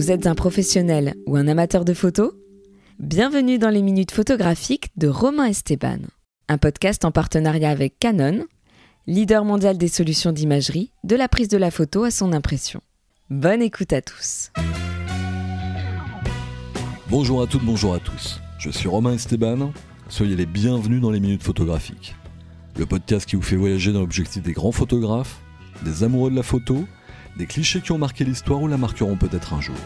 Vous êtes un professionnel ou un amateur de photos Bienvenue dans les minutes photographiques de Romain Esteban, un podcast en partenariat avec Canon, leader mondial des solutions d'imagerie, de la prise de la photo à son impression. Bonne écoute à tous. Bonjour à toutes, bonjour à tous. Je suis Romain Esteban. Soyez les bienvenus dans les minutes photographiques. Le podcast qui vous fait voyager dans l'objectif des grands photographes, des amoureux de la photo, des clichés qui ont marqué l'histoire ou la marqueront peut-être un jour.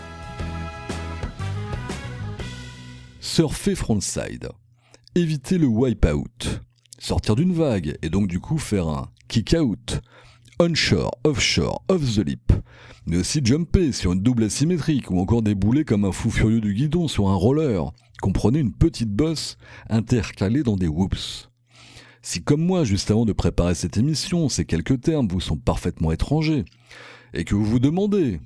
Surfer frontside. Éviter le wipe-out. Sortir d'une vague et donc du coup faire un kick-out. Onshore, offshore, off the lip. Mais aussi jumper sur une double asymétrique ou encore débouler comme un fou furieux du guidon sur un roller. Comprenez une petite bosse intercalée dans des whoops. Si comme moi, juste avant de préparer cette émission, ces quelques termes vous sont parfaitement étrangers, et que vous vous demandez,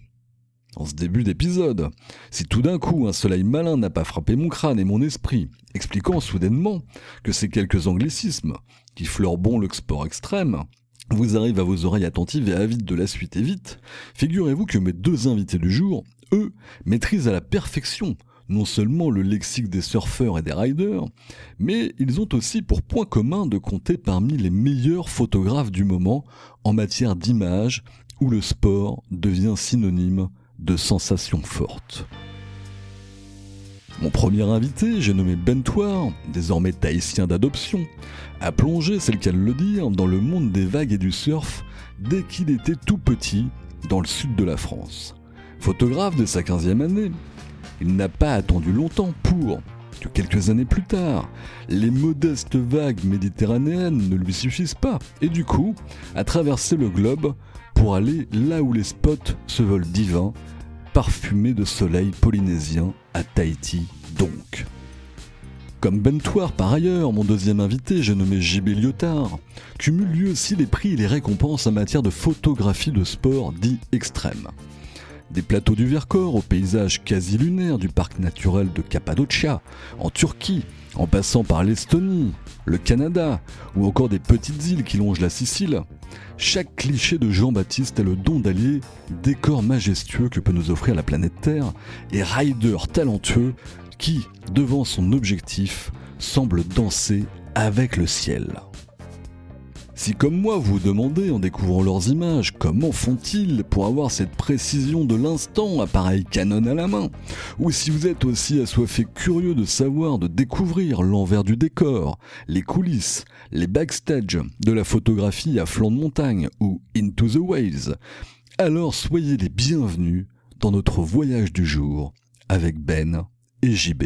en ce début d'épisode, si tout d'un coup un soleil malin n'a pas frappé mon crâne et mon esprit, expliquant soudainement que ces quelques anglicismes, qui fleurent bon le sport extrême, vous arrivent à vos oreilles attentives et avides de la suite et vite, figurez-vous que mes deux invités du jour, eux, maîtrisent à la perfection non seulement le lexique des surfeurs et des riders, mais ils ont aussi pour point commun de compter parmi les meilleurs photographes du moment en matière d'image où le sport devient synonyme de sensations fortes. Mon premier invité, j'ai nommé Bentoir, désormais tahitien d'adoption, a plongé, c'est le cas de le dire, dans le monde des vagues et du surf dès qu'il était tout petit dans le sud de la France. Photographe de sa 15e année, il n'a pas attendu longtemps pour que quelques années plus tard, les modestes vagues méditerranéennes ne lui suffisent pas, et du coup, a traversé le globe pour aller là où les spots se veulent divins, parfumés de soleil polynésien à Tahiti donc. Comme Bentoir par ailleurs, mon deuxième invité, j'ai nommé JB Lyotard, cumule lui aussi les prix et les récompenses en matière de photographie de sport dit extrême. Des plateaux du Vercors aux paysages quasi lunaires du parc naturel de Cappadocia, en Turquie, en passant par l'Estonie, le Canada, ou encore des petites îles qui longent la Sicile, chaque cliché de Jean-Baptiste est le don d'allier décor majestueux que peut nous offrir la planète Terre et rider talentueux qui, devant son objectif, semble danser avec le ciel. Si comme moi vous demandez en découvrant leurs images comment font-ils pour avoir cette précision de l'instant, appareil Canon à la main, ou si vous êtes aussi assoiffé curieux de savoir, de découvrir l'envers du décor, les coulisses, les backstage de la photographie à flanc de montagne ou Into the Waves, alors soyez les bienvenus dans notre voyage du jour avec Ben et JB.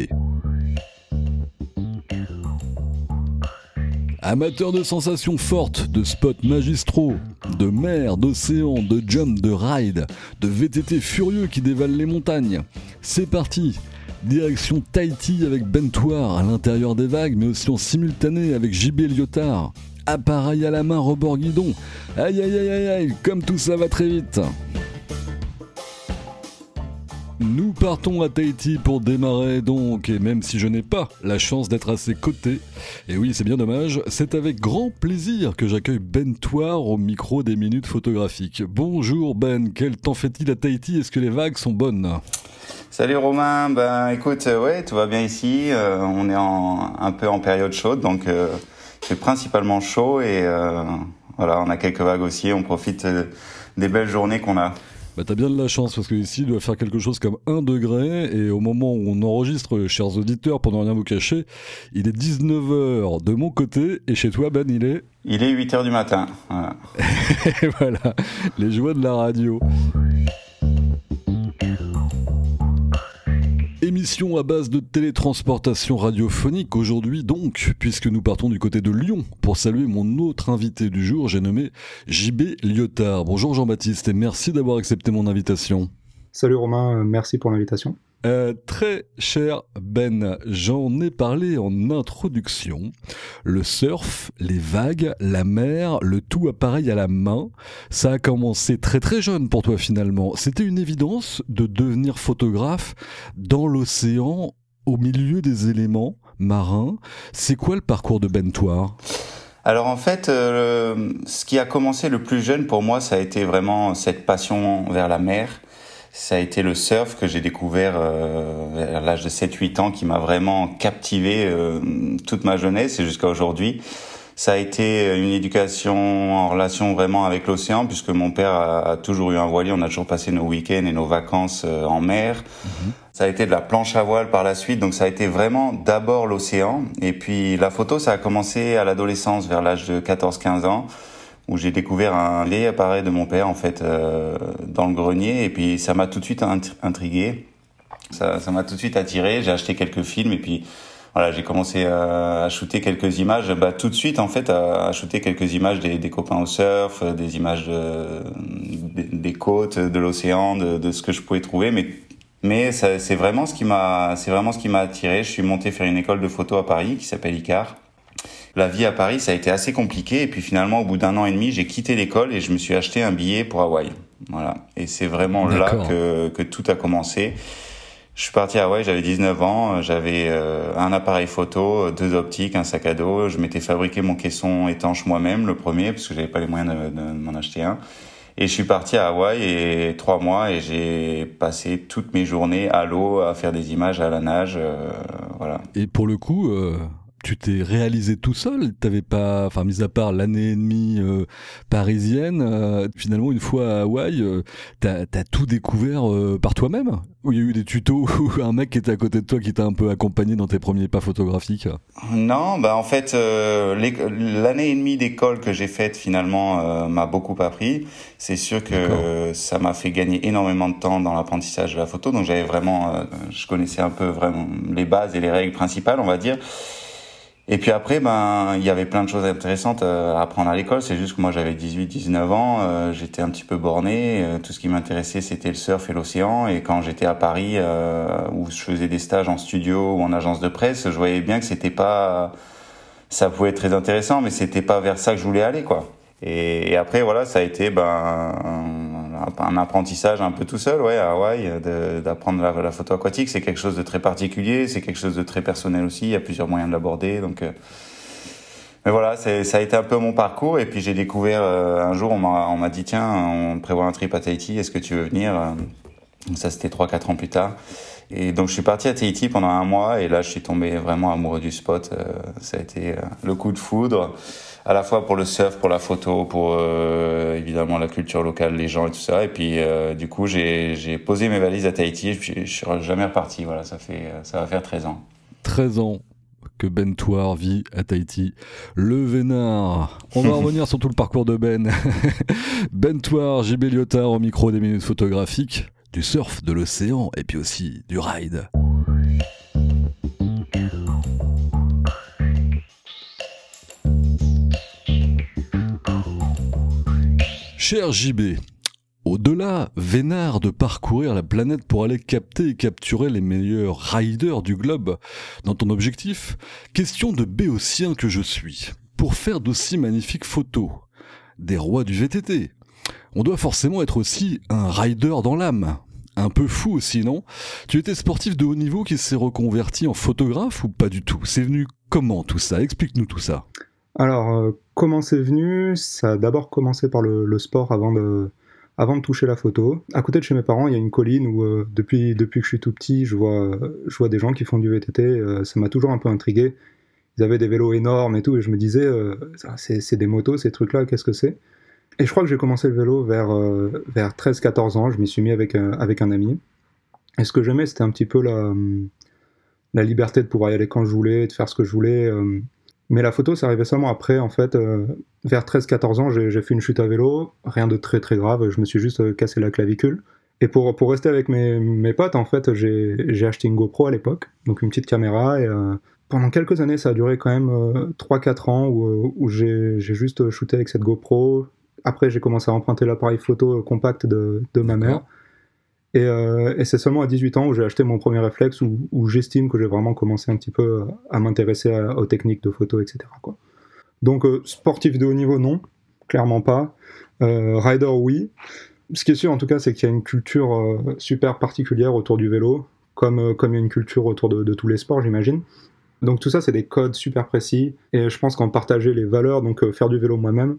Amateurs de sensations fortes, de spots magistraux, de mer, d'océan, de jump, de ride, de VTT furieux qui dévalent les montagnes. C'est parti Direction Tahiti avec Bentoir à l'intérieur des vagues, mais aussi en simultané avec JB Lyotard. Appareil à la main, rebord guidon. Aïe aïe aïe aïe aïe, comme tout ça va très vite. Nous partons à Tahiti pour démarrer donc, et même si je n'ai pas la chance d'être à ses côtés, et oui c'est bien dommage, c'est avec grand plaisir que j'accueille Ben Toir au micro des minutes photographiques. Bonjour Ben, quel temps fait-il à Tahiti? Est-ce que les vagues sont bonnes? Salut Romain, ben écoute, euh, ouais, tout va bien ici, euh, on est un peu en période chaude, donc euh, c'est principalement chaud et voilà, on a quelques vagues aussi, on profite des belles journées qu'on a. Bah t'as bien de la chance parce que ici il doit faire quelque chose comme 1 degré et au moment où on enregistre, chers auditeurs, pendant rien vous cacher, il est 19h de mon côté et chez toi Ben il est Il est 8h du matin. Voilà. et voilà, les joies de la radio. Émission à base de télétransportation radiophonique aujourd'hui donc, puisque nous partons du côté de Lyon pour saluer mon autre invité du jour, j'ai nommé JB Lyotard. Bonjour Jean-Baptiste et merci d'avoir accepté mon invitation. Salut Romain, euh, merci pour l'invitation. Euh, très cher Ben, j'en ai parlé en introduction. Le surf, les vagues, la mer, le tout appareil à la main, ça a commencé très très jeune pour toi finalement. C'était une évidence de devenir photographe dans l'océan au milieu des éléments marins. C'est quoi le parcours de Ben Toir alors en fait, euh, ce qui a commencé le plus jeune pour moi, ça a été vraiment cette passion vers la mer ça a été le surf que j'ai découvert euh, à l'âge de 7-8 ans qui m'a vraiment captivé euh, toute ma jeunesse et jusqu'à aujourd'hui. Ça a été une éducation en relation vraiment avec l'océan puisque mon père a, toujours eu un voilier, on a toujours passé nos week-ends et nos vacances euh, en mer. Mhm. Ça a été de la planche à voile par la suite, donc ça a été vraiment d'abord l'océan. Et puis la photo, ça a commencé à l'adolescence, vers l'âge de 14-15 ans où j'ai découvert un vieil appareil de mon père en fait euh, dans le grenier et puis ça m'a tout de suite intrigué. Ça m'a tout de suite attiré. J'ai acheté quelques films et puis voilà, j'ai commencé à, à, shooter quelques images. Bah, tout de suite en fait à, à shooter quelques images des, des, copains au surf, des images de, des, des côtes, de l'océan, de, de, ce que je pouvais trouver. Mais mais c'est vraiment ce qui m'a c'est vraiment ce qui m'a attiré. Je suis monté faire une école de photo à Paris qui s'appelle Icar la vie à Paris, ça a été assez compliqué. Et puis finalement, au bout d'un an et demi, j'ai quitté l'école et je me suis acheté un billet pour Hawaï. Voilà. Et c'est vraiment là que, que tout a commencé. Je suis parti à Hawaï, j'avais 19 ans, j'avais euh, un appareil photo, deux optiques, un sac à dos. Je m'étais fabriqué mon caisson étanche moi-même, le premier, parce que j'avais pas les moyens de, de m'en acheter un. Et je suis parti à Hawaï et trois mois et j'ai passé toutes mes journées à l'eau à faire des images à la nage, euh, voilà. Et pour le coup, euh, tu t'es réalisé tout seul T'avais pas, enfin, mis à part l'année et demie euh, parisienne, euh, finalement, une fois à Hawaï, euh, t'as as tout découvert par toi-même Ou il y a eu des tutos ou un mec qui était à côté de toi qui t'a un peu accompagné dans tes premiers pas photographiques? Non, bah en fait, l'année et demie d'école que j'ai faite finalement m'a beaucoup appris. C'est sûr que ça m'a fait gagner énormément de temps dans l'apprentissage de la photo. Donc j'avais vraiment, je connaissais un peu vraiment les bases et les règles principales, on va dire. Et puis après, ben, il y avait plein de choses intéressantes euh, à apprendre à l'école. C'est juste que moi, j'avais 18, 19 ans, euh, j'étais un petit peu borné. Euh, tout ce qui m'intéressait, c'était le surf et l'océan. Et quand j'étais à Paris, où je faisais des stages en studio ou en agence de presse, je voyais bien que c'était pas, ça pouvait être très intéressant, mais c'était pas vers ça que je voulais aller, quoi. Et, après, voilà, ça a été, ben, un apprentissage un peu tout seul, ouais, à Hawaï, d'apprendre la, photo aquatique. C'est quelque chose de très particulier, c'est quelque chose de très personnel aussi. Il y a plusieurs moyens de l'aborder, donc. Euh. Mais voilà, ça a été un peu mon parcours. Et puis j'ai découvert euh, un jour, on m'a dit tiens, on prévoit un trip à Tahiti. Est-ce que tu veux venir Ça c'était trois quatre ans plus tard. Et donc je suis parti à Tahiti pendant un mois. Et là, je suis tombé vraiment amoureux du spot. Euh, ça a été le coup de foudre à la fois pour le surf, pour la photo, pour euh, évidemment la culture locale, les gens et tout ça. Et puis euh, du coup, j'ai posé mes valises à Tahiti et je, je suis jamais reparti. Voilà, ça fait ça va faire 13 ans. 13 ans que Ben Touar vit à Tahiti. Le Vénard. On va revenir sur tout le parcours de Ben. ben Touar, JB Lyotard au micro des minutes photographiques, du surf, de l'océan et puis aussi du ride. Cher JB, au-delà, vénard de parcourir la planète pour aller capter et capturer les meilleurs riders du globe dans ton objectif, question de béotien que je suis, pour faire d'aussi magnifiques photos, des rois du VTT, on doit forcément être aussi un rider dans l'âme. Un peu fou aussi, non? Tu étais sportif de haut niveau qui s'est reconverti en photographe ou pas du tout? C'est venu comment tout ça? Explique-nous tout ça. Alors, euh, comment c'est venu Ça a d'abord commencé par le, sport avant de, avant de toucher la photo. À côté de chez mes parents, il y a une colline où, euh, depuis, depuis que je suis tout petit, je vois, je vois des gens qui font du VTT. Euh, ça m'a toujours un peu intrigué. Ils avaient des vélos énormes et tout, et je me disais, c'est des motos, ces trucs-là, qu'est-ce que c'est? Et je crois que j'ai commencé le vélo vers, vers 13-14 ans. Je m'y suis mis avec, avec un ami. Et ce que j'aimais, c'était un petit peu la, la liberté de pouvoir y aller quand je voulais, de faire ce que je voulais. Mais la photo, c'est arrivé seulement après, en fait. Euh, vers 13-14 ans, j'ai fait une chute à vélo, rien de très très grave, je me suis juste euh, cassé la clavicule. Et pour, pour rester avec mes, mes potes, en fait, j'ai acheté une GoPro à l'époque, donc une petite caméra, et euh, pendant quelques années, ça a duré quand même 3-4 ans où, où j'ai juste shooté avec cette GoPro. Après, j'ai commencé à emprunter l'appareil photo compact de, de ma mère. Euh, et, c'est seulement à 18 ans où j'ai acheté mon premier réflexe, où, j'estime que j'ai vraiment commencé un petit peu à m'intéresser aux techniques de photo, etc. Donc euh, sportif de haut niveau, non, clairement pas. Euh, rider, oui. Ce qui est sûr en tout cas, c'est qu'il y a une culture super particulière autour du vélo, comme, comme il y a une culture autour de, de tous les sports, j'imagine. Donc tout ça, c'est des codes super précis. Et je pense qu'en partager les valeurs, donc faire du vélo moi-même,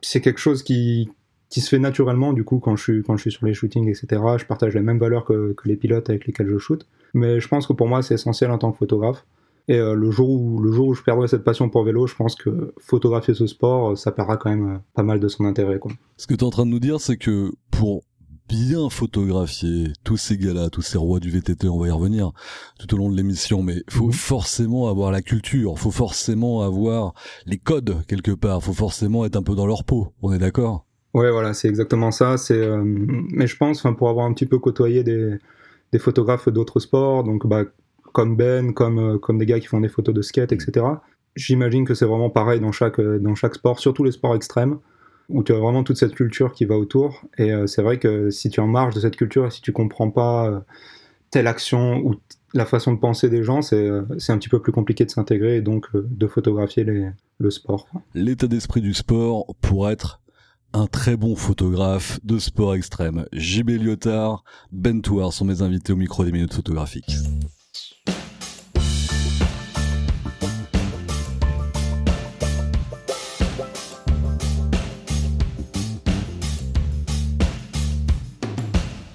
c'est quelque chose qui, qui se fait naturellement du coup quand je suis quand je suis sur les shootings etc je partage les mêmes valeurs que, que les pilotes avec lesquels je shoot. Mais je pense que pour moi c'est essentiel en tant que photographe. Et euh, le jour où le jour où je perdrai cette passion pour vélo je pense que photographier ce sport euh, ça perdra quand même euh, pas mal de son intérêt quoi. Ce que tu es en train de nous dire c'est que pour bien photographier tous ces gars-là, tous ces rois du VTT, on va y revenir tout au long de l'émission, mais faut mhm. forcément avoir la culture, faut forcément avoir les codes quelque part, faut forcément être un peu dans leur peau, on est d'accord? Ouais, voilà, c'est exactement ça. Euh, mais je pense, pour avoir un petit peu côtoyé des, photographes d'autres sports, donc bah, comme Ben, comme, euh, comme des gars qui font des photos de skate, etc. J'imagine que c'est vraiment pareil dans chaque, dans chaque sport, surtout les sports extrêmes, où tu as vraiment toute cette culture qui va autour. Et euh, c'est vrai que si tu es en marge de cette culture et si tu comprends pas telle action ou la façon de penser des gens, c'est, un petit peu plus compliqué de s'intégrer et donc de photographier le sport. L'état d'esprit du sport pour être un très bon photographe de sport extrême. JB Lyotard, Ben Touar sont mes invités au micro des minutes photographiques.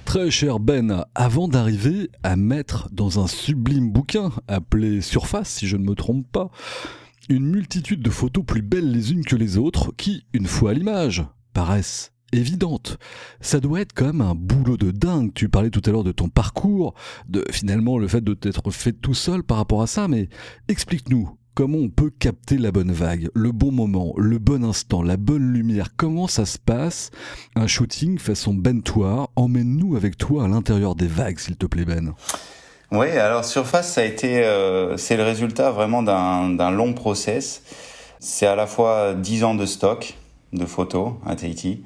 Très cher Ben, avant d'arriver à mettre dans un sublime bouquin appelé Surface, si je ne me trompe pas, une multitude de photos plus belles les unes que les autres qui, une fois à l'image, paraissent évidentes. Ça doit être comme un boulot de dingue. Tu parlais tout à l'heure de ton parcours, de finalement le fait de t'être fait tout seul par rapport à ça, mais explique-nous comment on peut capter la bonne vague, le bon moment, le bon instant, la bonne lumière. Comment ça se passe un shooting façon bentoir Emmène-nous avec toi à l'intérieur des vagues, s'il te plaît, Ben. Oui, alors Surface, ça a été, euh, c'est le résultat vraiment d'un long process. C'est à la fois 10 ans de stock, de photos à Tahiti.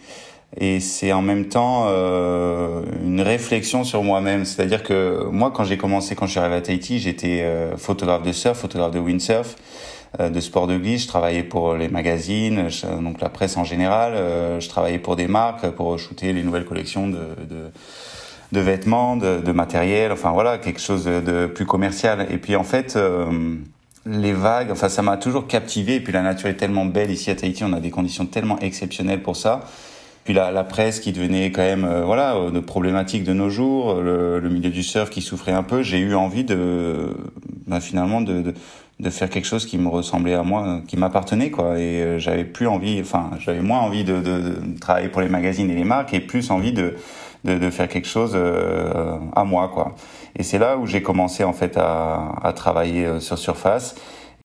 Et c'est en même temps euh, une réflexion sur moi-même. C'est-à-dire que moi, quand j'ai commencé, quand je suis arrivé à Tahiti, j'étais euh, photographe de surf, photographe de windsurf, euh, de sport de glisse. Je travaillais pour les magazines, donc la presse en général. Euh, je travaillais pour des marques, pour shooter les nouvelles collections de, de, de vêtements, de, de, matériel. Enfin voilà, quelque chose de, de, plus commercial. Et puis en fait euh, les vagues, enfin ça m'a toujours captivé. Et puis la nature est tellement belle ici à Tahiti, on a des conditions tellement exceptionnelles pour ça. Puis la, la presse qui devenait quand même, euh, voilà, euh, de problématique de nos jours, le, le, milieu du surf qui souffrait un peu. J'ai eu envie de, bah, finalement, de, de, de, faire quelque chose qui me ressemblait à moi, qui m'appartenait, quoi. Et euh, j'avais plus envie, enfin, j'avais moins envie de, de, travailler pour les magazines et les marques, et plus envie de, de, faire quelque chose à moi, quoi. Et c'est là où j'ai commencé en fait à, à travailler euh, sur surface,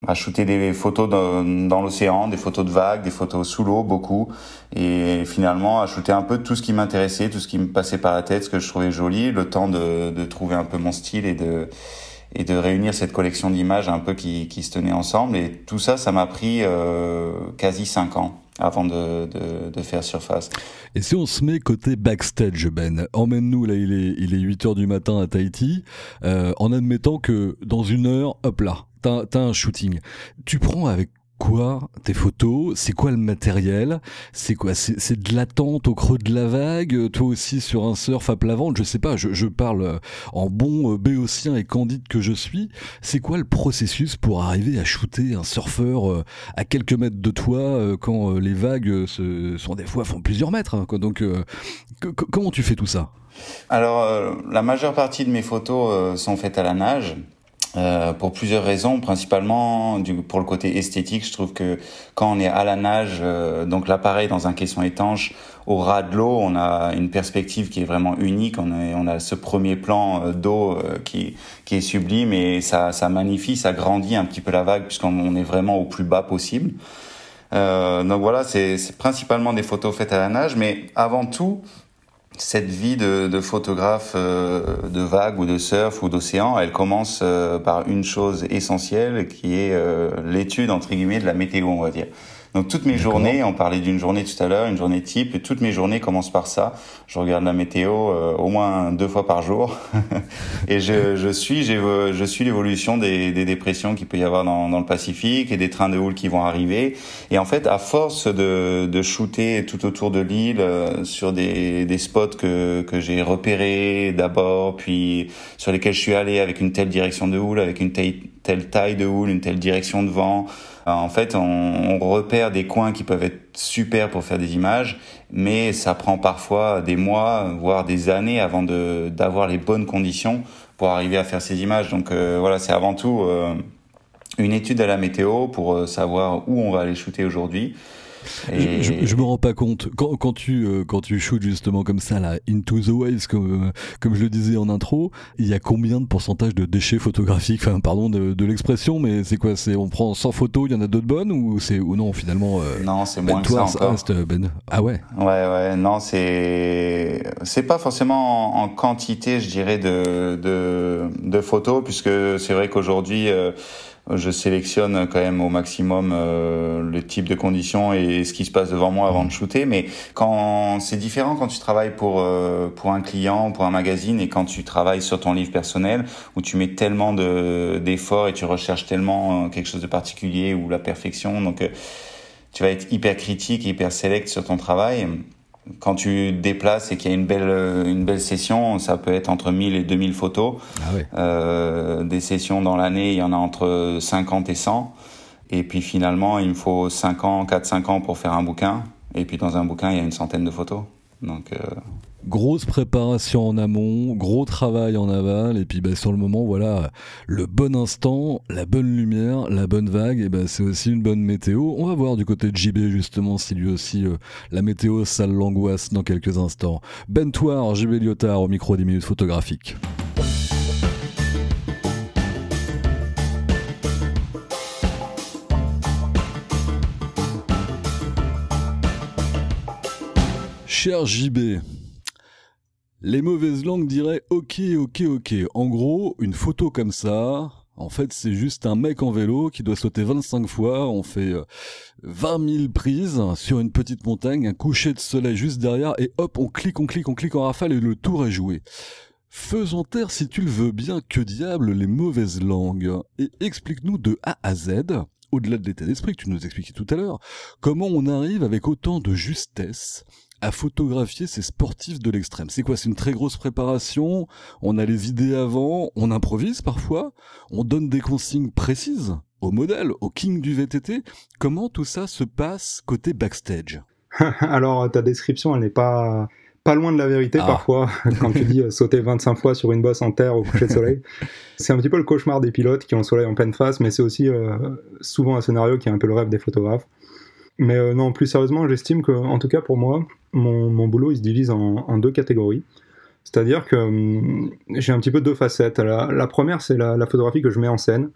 à shooter des photos dans, dans l'océan, des photos de vagues, des photos sous l'eau, beaucoup, et finalement à shooter un peu tout ce qui m'intéressait, tout ce qui me passait par la tête, ce que je trouvais joli, le temps de, de trouver un peu mon style et de et de réunir cette collection d'images un peu qui, qui se tenait ensemble. Et tout ça, ça m'a pris euh, quasi cinq ans avant de, de, faire surface. Et si on se met côté backstage, Ben, emmène-nous, là il est, il est 8 heures du matin à Tahiti, euh, en admettant que dans une heure, hop là, t'as as un shooting. Tu prends avec quoi tes photos? C'est quoi le matériel? C'est quoi? C'est de l'attente au creux de la vague? Toi aussi sur un surf à plat ventre? Je sais pas, je, parle euh, en bon euh, béotien et candide que je suis. C'est quoi le processus pour arriver à shooter un surfeur euh, à quelques mètres de toi quand les vagues se, sont des fois font plusieurs mètres hein. Donc comment tu fais tout ça? Alors la majeure partie de mes photos sont faites à la nage. Euh, pour plusieurs raisons, principalement du, pour le côté esthétique. Je trouve que quand on est à la nage, euh, donc l'appareil dans un caisson étanche, au ras de l'eau, on a une perspective qui est vraiment unique. On, est, on a ce premier plan euh, d'eau qui, qui est sublime et ça, ça magnifie, ça grandit un petit peu la vague puisqu'on est vraiment au plus bas possible. donc voilà, c'est principalement des photos faites à la nage, mais avant tout, cette vie de, de photographe euh, de vagues ou de surf ou d'océan, elle commence euh, par une chose essentielle qui est euh, l'étude entre guillemets de la météo, on va dire. Donc toutes mes journées, on parlait d'une journée tout à l'heure, une journée type, et toutes mes journées commencent par ça. Je regarde la météo euh, au moins deux fois par jour, et je, je suis, je suis l'évolution des, des, dépressions qu'il peut y avoir dans, dans, le Pacifique et des trains de houle qui vont arriver. Et en fait, à force de, de shooter tout autour de l'île euh, sur des, des spots que, que j'ai repérés d'abord, puis sur lesquels je suis allé avec une telle direction de houle, avec une telle telle taille de houle, une telle direction de vent. En fait, on, repère des coins qui peuvent être super pour faire des images, mais ça prend parfois des mois, voire des années avant d'avoir les bonnes conditions pour arriver à faire ces images. Donc voilà, c'est avant tout une étude à la météo pour savoir où on va aller shooter aujourd'hui je, je, me rends pas compte quand, quand tu euh, quand tu shoots justement comme ça là into the waves comme euh, comme je le disais en intro, il y a combien de pourcentage de déchets photographiques? Enfin pardon de, de l'expression, mais c'est quoi? C'est on prend 100 photos, il y en a d'autres bonnes ou c'est ou non finalement euh, Non, c'est ben moins que ça encore. Reste, ben. Ah ouais. Ouais ouais non c'est c'est pas forcément en, quantité je dirais de de, de photos puisque c'est vrai qu'aujourd'hui je sélectionne quand même au maximum euh, le type de conditions et ce qui se passe devant moi avant de shooter. Mais quand c'est différent quand tu travailles pour euh, pour un client, pour un magazine, et quand tu travailles sur ton livre personnel où tu mets tellement de d'efforts et tu recherches tellement euh, quelque chose de particulier ou la perfection. Donc tu vas être hyper critique, hyper select sur ton travail quand tu déplaces et qu'il y a une belle une belle session, ça peut être entre 1000 et 2000 photos. Ah ouais. euh, des sessions dans l'année, il y en a entre 50 et 100. Et puis finalement, il me faut 5 ans, 4-5 ans pour faire un bouquin. Et puis dans un bouquin, il y a une centaine de photos. Donc euh, grosse préparation en amont, gros travail en aval, et puis bah, sur le moment, voilà, le bon instant, la bonne lumière, la bonne vague, et bah, c'est aussi une bonne météo. On va voir du côté de JB justement si lui aussi euh, la météo, ça l'angoisse dans quelques instants. Bentoir, JB Lyotard au micro des minutes photographiques. Cher JB, les mauvaises langues diraient ok, ok, ok. En gros, une photo comme ça, en fait, c'est juste un mec en vélo qui doit sauter 25 fois. On fait 20 euh, 000 prises sur une petite montagne, un coucher de soleil juste derrière, et hop, on clique, on clique, on clique en rafale et le tour est joué. Faisons taire, si tu le veux bien, que diable les mauvaises langues. Et explique-nous de A à Z, au-delà de l'état d'esprit que tu nous expliquais tout à l'heure, comment on arrive avec autant de justesse à photographier ces sportifs de l'extrême C'est quoi? C'est une très grosse préparation? On a les idées avant, on improvise parfois, on donne des consignes précises au modèle, au king du VTT. Comment tout ça se passe côté backstage? Alors ta description, elle n'est pas pas loin de la vérité ah. parfois quand tu dis euh, sauter 25 fois sur une bosse en terre au coucher de soleil. c'est un petit peu le cauchemar des pilotes qui ont le soleil en pleine face, mais c'est aussi euh, souvent un scénario qui est un peu le rêve des photographes. Mais euh, non, plus sérieusement, j'estime que, en tout cas pour moi, mon, boulot il se divise en, deux catégories. C'est-à-dire que hum, j'ai un petit peu deux facettes. La, première, c'est la, photographie que je mets en scène,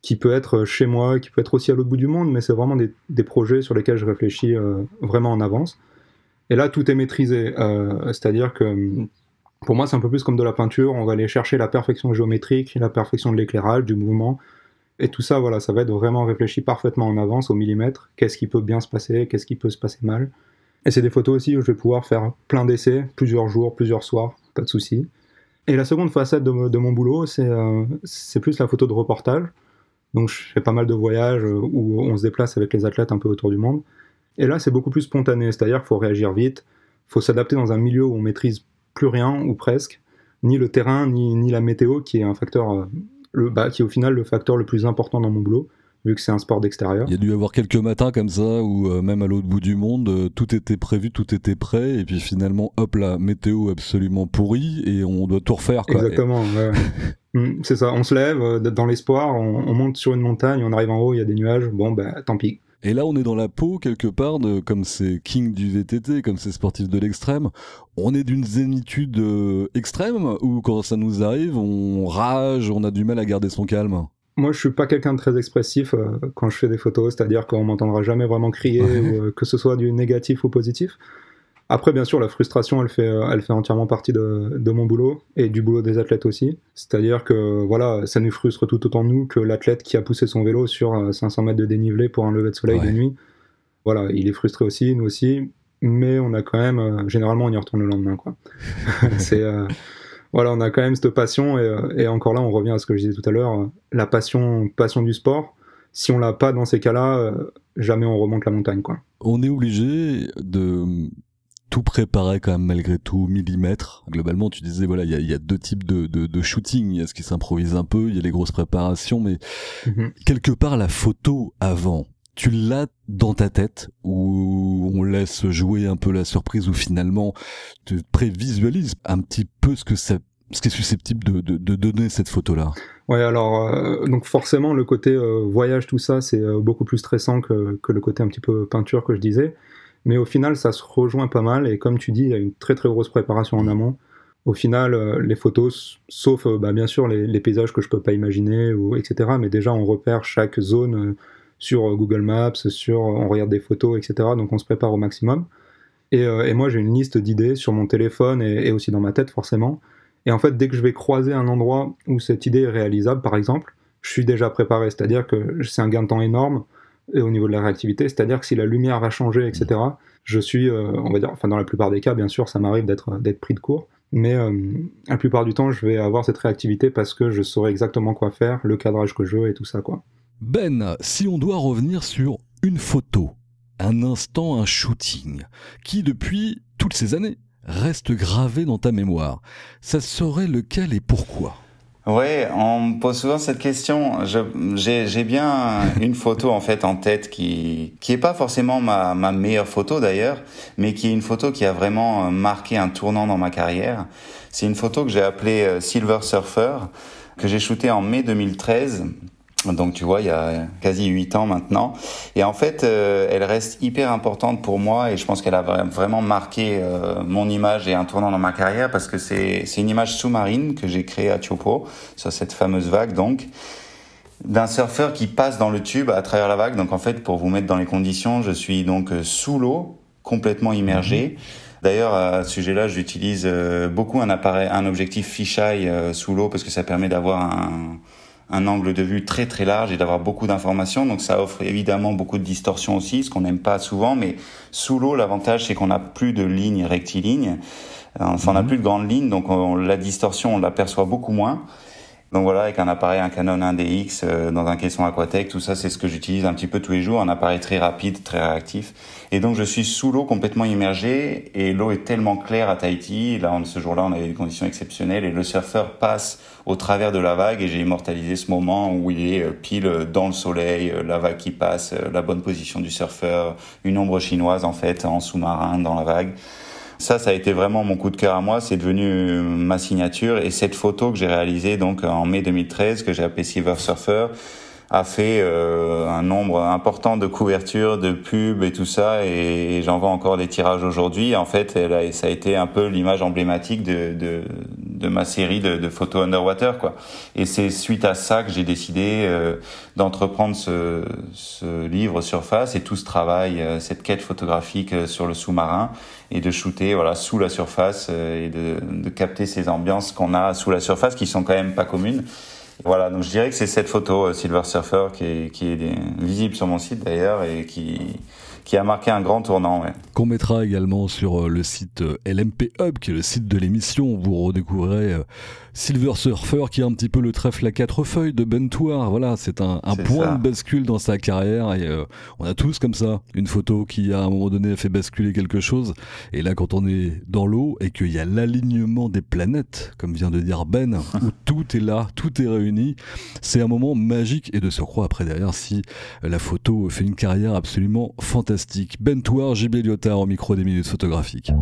qui peut être chez moi, qui peut être aussi à l'autre bout du monde, mais c'est vraiment des, projets sur lesquels je réfléchis euh, vraiment en avance. Et là, tout est maîtrisé. Euh, c'est-à-dire que hum, pour moi, c'est un peu plus comme de la peinture. On va aller chercher la perfection géométrique, la perfection de l'éclairage, du mouvement, et tout ça, voilà, ça va être vraiment réfléchi parfaitement en avance, au millimètre. Qu'est-ce qui peut bien se passer, qu'est-ce qui peut se passer mal. Et c'est des photos aussi où je vais pouvoir faire plein d'essais, plusieurs jours, plusieurs soirs, pas de souci. Et la seconde facette de, mon boulot, euh, c'est plus la photo de reportage. Donc je fais pas mal de voyages euh, où on se déplace avec les athlètes un peu autour du monde. Et là, c'est beaucoup plus spontané, c'est-à-dire qu'il faut réagir vite, il faut s'adapter dans un milieu où on maîtrise plus rien ou presque, ni le terrain, ni, ni la météo, qui est un facteur euh, le, bah, qui est au final le facteur le plus important dans mon boulot vu que c'est un sport d'extérieur. Il y a dû y avoir quelques matins comme ça où euh, même à l'autre bout du monde, euh, tout était prévu, tout était prêt, et puis finalement, hop la météo absolument pourrie, et on doit tout refaire. Quoi. Exactement, mm, c'est ça, on se lève euh, dans l'espoir, on, monte sur une montagne, on arrive en haut, il y a des nuages, bon bah tant pis. Et là, on est dans la peau quelque part de comme ces kings du VTT, comme ces sportifs de l'extrême. On est d'une zénitude extrême ou quand ça nous arrive, on rage, on a du mal à garder son calme? Moi, je suis pas quelqu'un de très expressif euh, quand je fais des photos, c'est-à-dire qu'on m'entendra jamais vraiment crier, ou, euh, que ce soit du négatif ou positif. Après, bien sûr, la frustration, elle fait, euh, elle fait entièrement partie de, de, mon boulot et du boulot des athlètes aussi. C'est-à-dire que voilà, ça nous frustre tout autant nous que l'athlète qui a poussé son vélo sur 500 mètres de dénivelé pour un lever de soleil de nuit. Voilà, il est frustré aussi, nous aussi, mais on a quand même, généralement, on y retourne le lendemain, quoi. c'est voilà, on a quand même cette passion euh, et, encore là, on revient à ce que je disais tout à l'heure, la passion, passion du sport. Si on l'a pas dans ces cas-là, euh, jamais on remonte la montagne, quoi. On est obligé de tout préparé quand même malgré tout millimètre. Globalement, tu disais voilà, il y a, deux types de, de, shooting. Il y a ce qui s'improvise un peu, il y a les grosses préparations, mais mhm. quelque part la photo avant, tu l'as dans ta tête ou on laisse jouer un peu la surprise ou finalement tu prévisualises un petit peu ce que ça ce qui est susceptible de, de, donner cette photo-là? Ouais, alors euh, donc forcément le côté euh, voyage, tout ça, c'est euh, beaucoup plus stressant que, que, le côté un petit peu peinture que je disais. Mais au final, ça se rejoint pas mal. Et comme tu dis, il y a une très très grosse préparation en amont. Au final, les photos, sauf bah, bien sûr les, paysages que je peux pas imaginer, etc. Mais déjà, on repère chaque zone sur Google Maps, sur on regarde des photos, etc. Donc on se prépare au maximum. Et, moi, j'ai une liste d'idées sur mon téléphone et aussi dans ma tête forcément et en fait, dès que je vais croiser un endroit où cette idée est réalisable, par exemple, je suis déjà préparé. C'est-à-dire que c'est un gain de temps énorme et au niveau de la réactivité. C'est-à-dire que si la lumière va changer, etc., je suis, euh, on va dire, enfin dans la plupart des cas, bien sûr, ça m'arrive d'être pris de court. Mais euh, la plupart du temps, je vais avoir cette réactivité parce que je saurai exactement quoi faire, le cadrage que je veux et tout ça, quoi. Ben, si on doit revenir sur une photo, un instant, un shooting, qui depuis toutes ces années reste gravé dans ta mémoire. Ça serait lequel et pourquoi? Ouais, on me pose souvent cette question. J'ai bien une photo en fait en tête qui qui est pas forcément ma, ma meilleure photo d'ailleurs, mais qui est une photo qui a vraiment marqué un tournant dans ma carrière. C'est une photo que j'ai appelée euh, Silver Surfer que j'ai shootée en mai 2013 donc tu vois, il y a quasi huit ans maintenant. Et en fait, euh, elle reste hyper importante pour moi et je pense qu'elle a vraiment marqué euh, mon image et un tournant dans ma carrière parce que c'est une image sous-marine que j'ai créée à Tiopo, sur cette fameuse vague donc d'un surfeur qui passe dans le tube à travers la vague. Donc en fait, pour vous mettre dans les conditions, je suis donc euh, sous l'eau, complètement immergé. Mhm. D'ailleurs, à ce sujet-là, j'utilise beaucoup un appareil, un objectif fisheye sous l'eau parce que ça permet d'avoir un un angle de vue très très large et d'avoir beaucoup d'informations. Donc ça offre évidemment beaucoup de distorsion aussi, ce qu'on n'aime pas souvent. Mais sous l'eau, l'avantage c'est qu'on n'a plus de lignes rectilignes. Enfin, on n'a mhm. plus de grandes lignes, donc la distorsion on l'aperçoit beaucoup moins. Donc voilà, avec un appareil, un Canon 1DX euh, dans un caisson Aquatech, tout ça, c'est ce que j'utilise un petit peu tous les jours, un appareil très rapide, très réactif. Et donc je suis sous l'eau complètement immergé et l'eau est tellement claire à Tahiti. Là, ce jour-là, on avait des conditions exceptionnelles et le surfeur passe au travers de la vague et j'ai immortalisé ce moment où il est euh, pile dans le soleil, euh, la vague qui passe, la bonne position du surfeur, une ombre chinoise en fait en sous-marin dans la vague. Ça, ça a été vraiment mon coup de cœur à moi. C'est devenu ma signature. Et cette photo que j'ai réalisée donc en mai 2013, que j'ai appelée Silver Surfer, a fait euh, un nombre important de couvertures, de pubs et tout ça, et, j'en vois encore des tirages aujourd'hui. En fait, elle ça a été un peu l'image emblématique de, de, de, ma série de, de, photos underwater, quoi. Et c'est suite à ça que j'ai décidé euh, d'entreprendre ce, ce, livre Surface et tout ce travail, euh, cette quête photographique euh, sur le sous-marin, et de shooter voilà sous la surface et de, de capter ces ambiances qu'on a sous la surface qui sont quand même pas communes. Voilà, donc je dirais que c'est cette photo euh, Silver Surfer qui est, qui est visible sur mon site d'ailleurs et qui, qui a marqué un grand tournant. Ouais. Qu'on mettra également sur euh, le site euh, LMP Hub, qui est le site de l'émission. Vous redécouvrirez Silver Surfer qui est un petit peu le trèfle à quatre feuilles de Ben Voilà, c'est un, un point de bascule dans sa carrière et euh, on a tous comme ça une photo qui à un moment donné a fait basculer quelque chose. Et là, quand on est dans l'eau et qu'il y a l'alignement des planètes, comme vient de dire Ben, où tout est là, tout est réuni, c'est un moment magique et de surcroît après derrière si la photo fait une carrière absolument fantastique. Ben Touar, JB Lyotard au micro des minutes photographiques.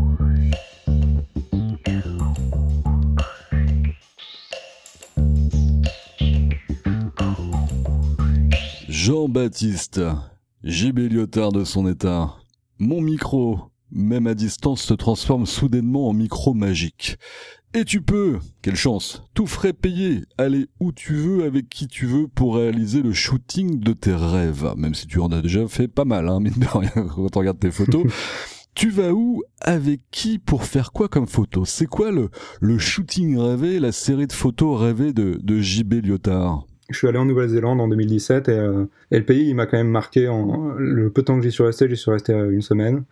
Jean-Baptiste, JB Lyotard de son état. Mon micro, même à distance, se transforme soudainement en micro magique. Et tu peux, quelle chance, tout frais payé, aller où tu veux, avec qui tu veux pour réaliser le shooting de tes rêves. Même si tu en as déjà fait pas mal, hein, mine de rien, quand on regarde tes photos. tu vas où, avec qui, pour faire quoi comme photo? C'est quoi le, le shooting rêvé, la série de photos rêvées de, de JB Lyotard? Je suis allé en Nouvelle-Zélande en 2017 euh, et, le pays, il m'a quand même marqué. En, le peu de temps que j'y suis resté, j'y suis resté euh, une semaine.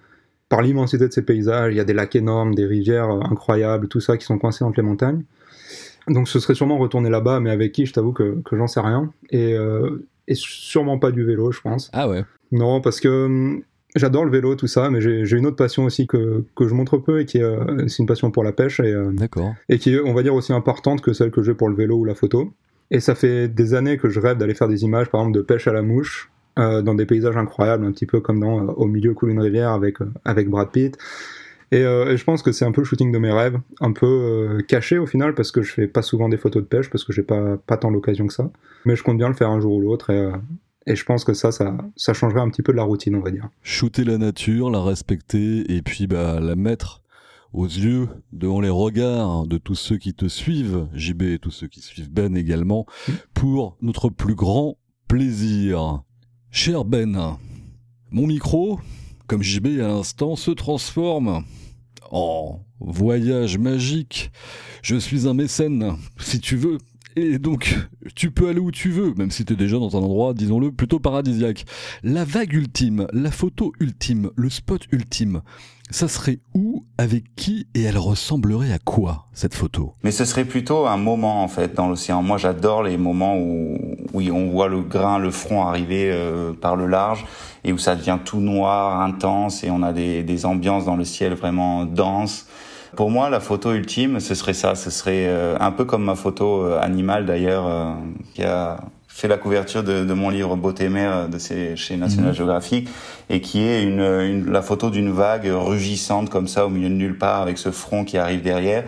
Par l'immensité de ces paysages, il y a des lacs énormes, des rivières euh, incroyables, tout ça qui sont coincés entre les montagnes. Donc ce serait sûrement retourner là-bas, mais avec qui, je t'avoue que, que j'en sais rien. Et, et sûrement pas du vélo, je pense. Ah ouais Non, parce que hum, J'adore le vélo, tout ça, mais j'ai une autre passion aussi que, que je montre peu et qui est, euh, c'est une passion pour la pêche et, euh, et qui est, on va dire, aussi importante que celle que j'ai pour le vélo ou la photo. Et ça fait des années que je rêve d'aller faire des images, par exemple, de pêche à la mouche, euh, dans des paysages incroyables, un petit peu comme dans Au milieu coule une rivière avec, avec Brad Pitt. Et, et, je pense que c'est un peu le shooting de mes rêves, un peu caché au final, parce que je fais pas souvent des photos de pêche, parce que j'ai pas, pas tant l'occasion que ça. Mais je compte bien le faire un jour ou l'autre. Et, et je pense que ça, ça, ça changerait un petit peu de la routine, on va dire. Shooter la nature, la respecter et puis bah, la mettre aux yeux, devant les regards de tous ceux qui te suivent, JB et tous ceux qui suivent Ben également, mmh. pour notre plus grand plaisir. Cher Ben, mon micro, comme JB à l'instant, se transforme en voyage magique. Je suis un mécène, si tu veux, et donc, tu peux aller où tu veux, même si tu es déjà dans un endroit, disons-le, plutôt paradisiaque. La vague ultime, la photo ultime, le spot ultime, ça serait où, avec qui et elle ressemblerait à quoi cette photo? Mais ce serait plutôt un moment en fait dans l'océan. Moi j'adore les moments où, où on voit le grain, le front arriver euh, par le large et où ça devient tout noir, intense et on a des, des ambiances dans le ciel vraiment denses. Pour moi, la photo ultime, ce serait ça. Ce serait euh, un peu comme ma photo euh, animale d'ailleurs, euh, qui a fait la couverture de, mon livre Beauté mère de chez National mhm. Geographic et qui est une, la photo d'une vague rugissante comme ça au milieu de nulle part avec ce front qui arrive derrière.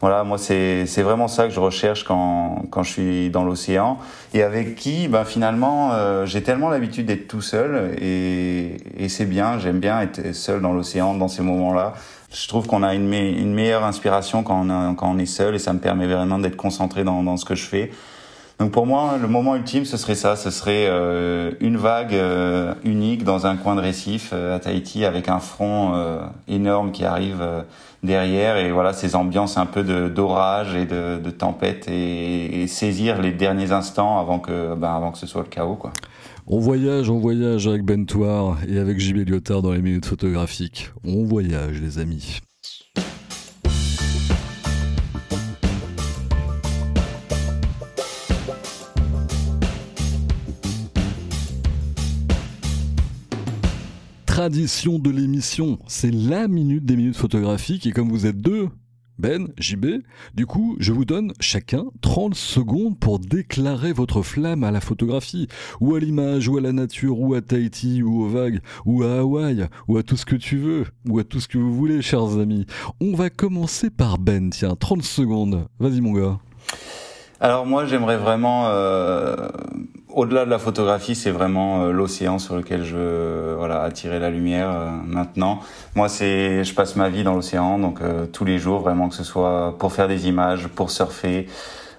Voilà, moi c'est c'est vraiment ça que je recherche quand quand je suis dans l'océan et avec qui, ben finalement, j'ai tellement l'habitude d'être tout seul et et c'est bien, j'aime bien être seul dans l'océan dans ces moments-là. Je trouve qu'on a une, meilleure inspiration quand on, est seul et ça me permet vraiment d'être concentré dans, ce que je fais. Donc pour moi, le moment ultime, ce serait ça, ce serait euh, une vague euh, unique dans un coin de récif euh, à Tahiti avec un front énorme qui arrive derrière et voilà ces ambiances un peu d'orage et de, tempête et, et, saisir les derniers instants avant que ben, avant que ce soit le chaos quoi. On voyage, on voyage avec Bentoire et avec JB Lyotard dans les minutes photographiques. On voyage, les amis. Tradition de l'émission, c'est la minute des minutes photographiques et comme vous êtes deux, ben, JB, du coup, je vous donne chacun 30 secondes pour déclarer votre flamme à la photographie, ou à l'image, ou à la nature, ou à Tahiti, ou aux vagues, ou à Hawaï, ou à tout ce que tu veux, ou à tout ce que vous voulez, chers amis. On va commencer par Ben, tiens, 30 secondes. Vas-y, mon gars. Alors moi, j'aimerais vraiment euh, au-delà de la photographie, c'est vraiment euh, l'océan sur lequel je veux voilà attirer la lumière euh, maintenant. Moi, c'est je passe ma vie dans l'océan, donc euh, tous les jours, vraiment que ce soit pour faire des images, pour surfer.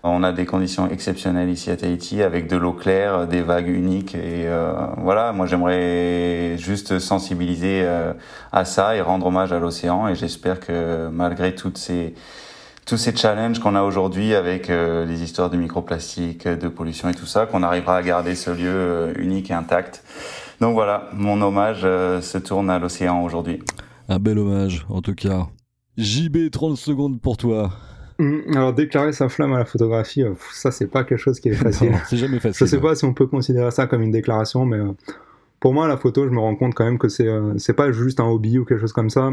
On a des conditions exceptionnelles ici à Tahiti avec de l'eau claire, des vagues uniques et voilà. Moi, j'aimerais juste sensibiliser à ça et rendre hommage à l'océan et j'espère que malgré toutes ces tous ces challenges qu'on a aujourd'hui avec euh, les histoires de microplastique, de pollution et tout ça, qu'on arrivera à garder ce lieu euh, unique et intact. Donc voilà, mon hommage euh, se tourne à l'océan aujourd'hui. Un bel hommage, en tout cas. JB, 30 secondes pour toi. Mmh, alors déclarer sa flamme à la photographie, ça c'est pas quelque chose qui est facile. c'est jamais facile. Je sais pas si on peut considérer ça comme une déclaration, mais pour moi la photo, je me rends compte quand même que c'est c'est pas juste un hobby ou quelque chose comme ça.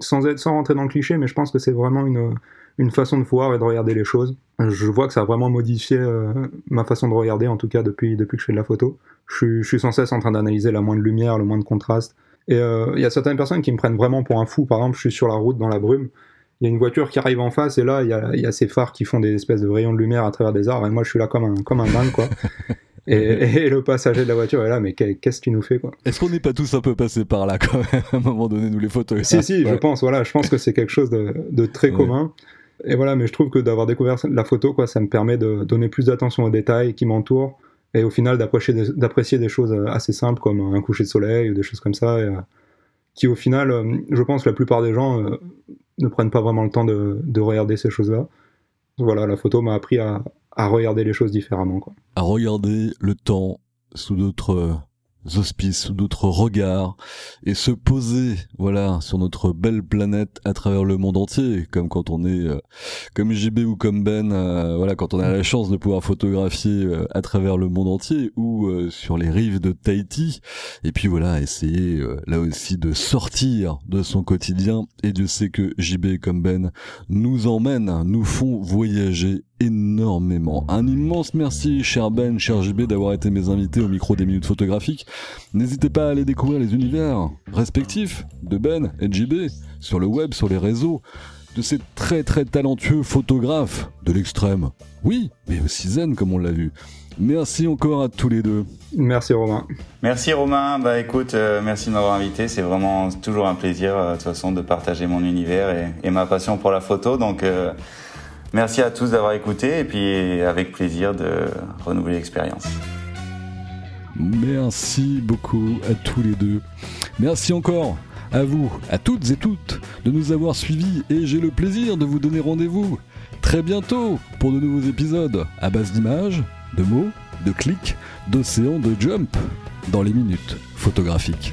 Sans être sans rentrer dans le cliché, mais je pense que c'est vraiment une une façon de voir et de regarder les choses. Je vois que ça a vraiment modifié euh, ma façon de regarder, en tout cas depuis, depuis que je fais de la photo. Je suis, sans cesse en train d'analyser la moindre lumière, le moindre contraste. Et euh, il y a certaines personnes qui me prennent vraiment pour un fou. Par exemple, je suis sur la route dans la brume. Il y a une voiture qui arrive en face et là, il y a, y ces phares qui font des espèces de rayons de lumière à travers des arbres. Et moi, je suis là comme un, comme un dingue, quoi. Et, le passager de la voiture est là, mais qu'est-ce qu'il nous fait quoi? Est-ce qu'on n'est pas tous un peu passés par là quand même à un moment donné, nous les photos Si, si, je pense, voilà, je pense que c'est quelque chose de, de très commun. Et voilà, mais je trouve que d'avoir découvert la photo, quoi, ça me permet de donner plus d'attention aux détails qui m'entourent et au final d'apprécier des, choses euh, assez simples comme un coucher de soleil ou des choses comme ça, euh, qui au final, euh, je pense que la plupart des gens ne prennent pas vraiment le temps de, regarder ces choses-là. Voilà, la photo m'a appris à, regarder les choses différemment. Quoi. À regarder le temps sous d'autres auspices, sous d'autres regards, et se poser, voilà, sur notre belle planète à travers le monde entier, comme quand on est, euh, comme JB ou comme Ben, euh, voilà, quand on a la chance de pouvoir photographier euh, à travers le monde entier ou sur les rives de Tahiti, et puis voilà, essayer là aussi de sortir de son quotidien, et Dieu sait que JB comme Ben nous emmènent, nous font voyager énormément. Un immense merci, cher Ben, cher JB, d'avoir été mes invités au micro des minutes photographiques. N'hésitez pas à aller découvrir les univers respectifs de Ben et JB sur le web, sur les réseaux, de ces très très talentueux photographes de l'extrême. Oui, mais aussi zen comme on l'a vu. Merci encore à tous les deux. Merci Romain. Merci Romain. Bah écoute, euh, merci de m'avoir invité. C'est vraiment toujours un plaisir euh, de toute façon de partager mon univers et, ma passion pour la photo. Donc euh, Merci à tous d'avoir écouté et puis avec plaisir de renouveler l'expérience. Merci beaucoup à tous les deux. Merci encore à vous, à toutes et toutes, de nous avoir suivis et j'ai le plaisir de vous donner rendez-vous très bientôt pour de nouveaux épisodes à base d'images, de mots, de clics, d'océans, de jump dans les minutes photographiques.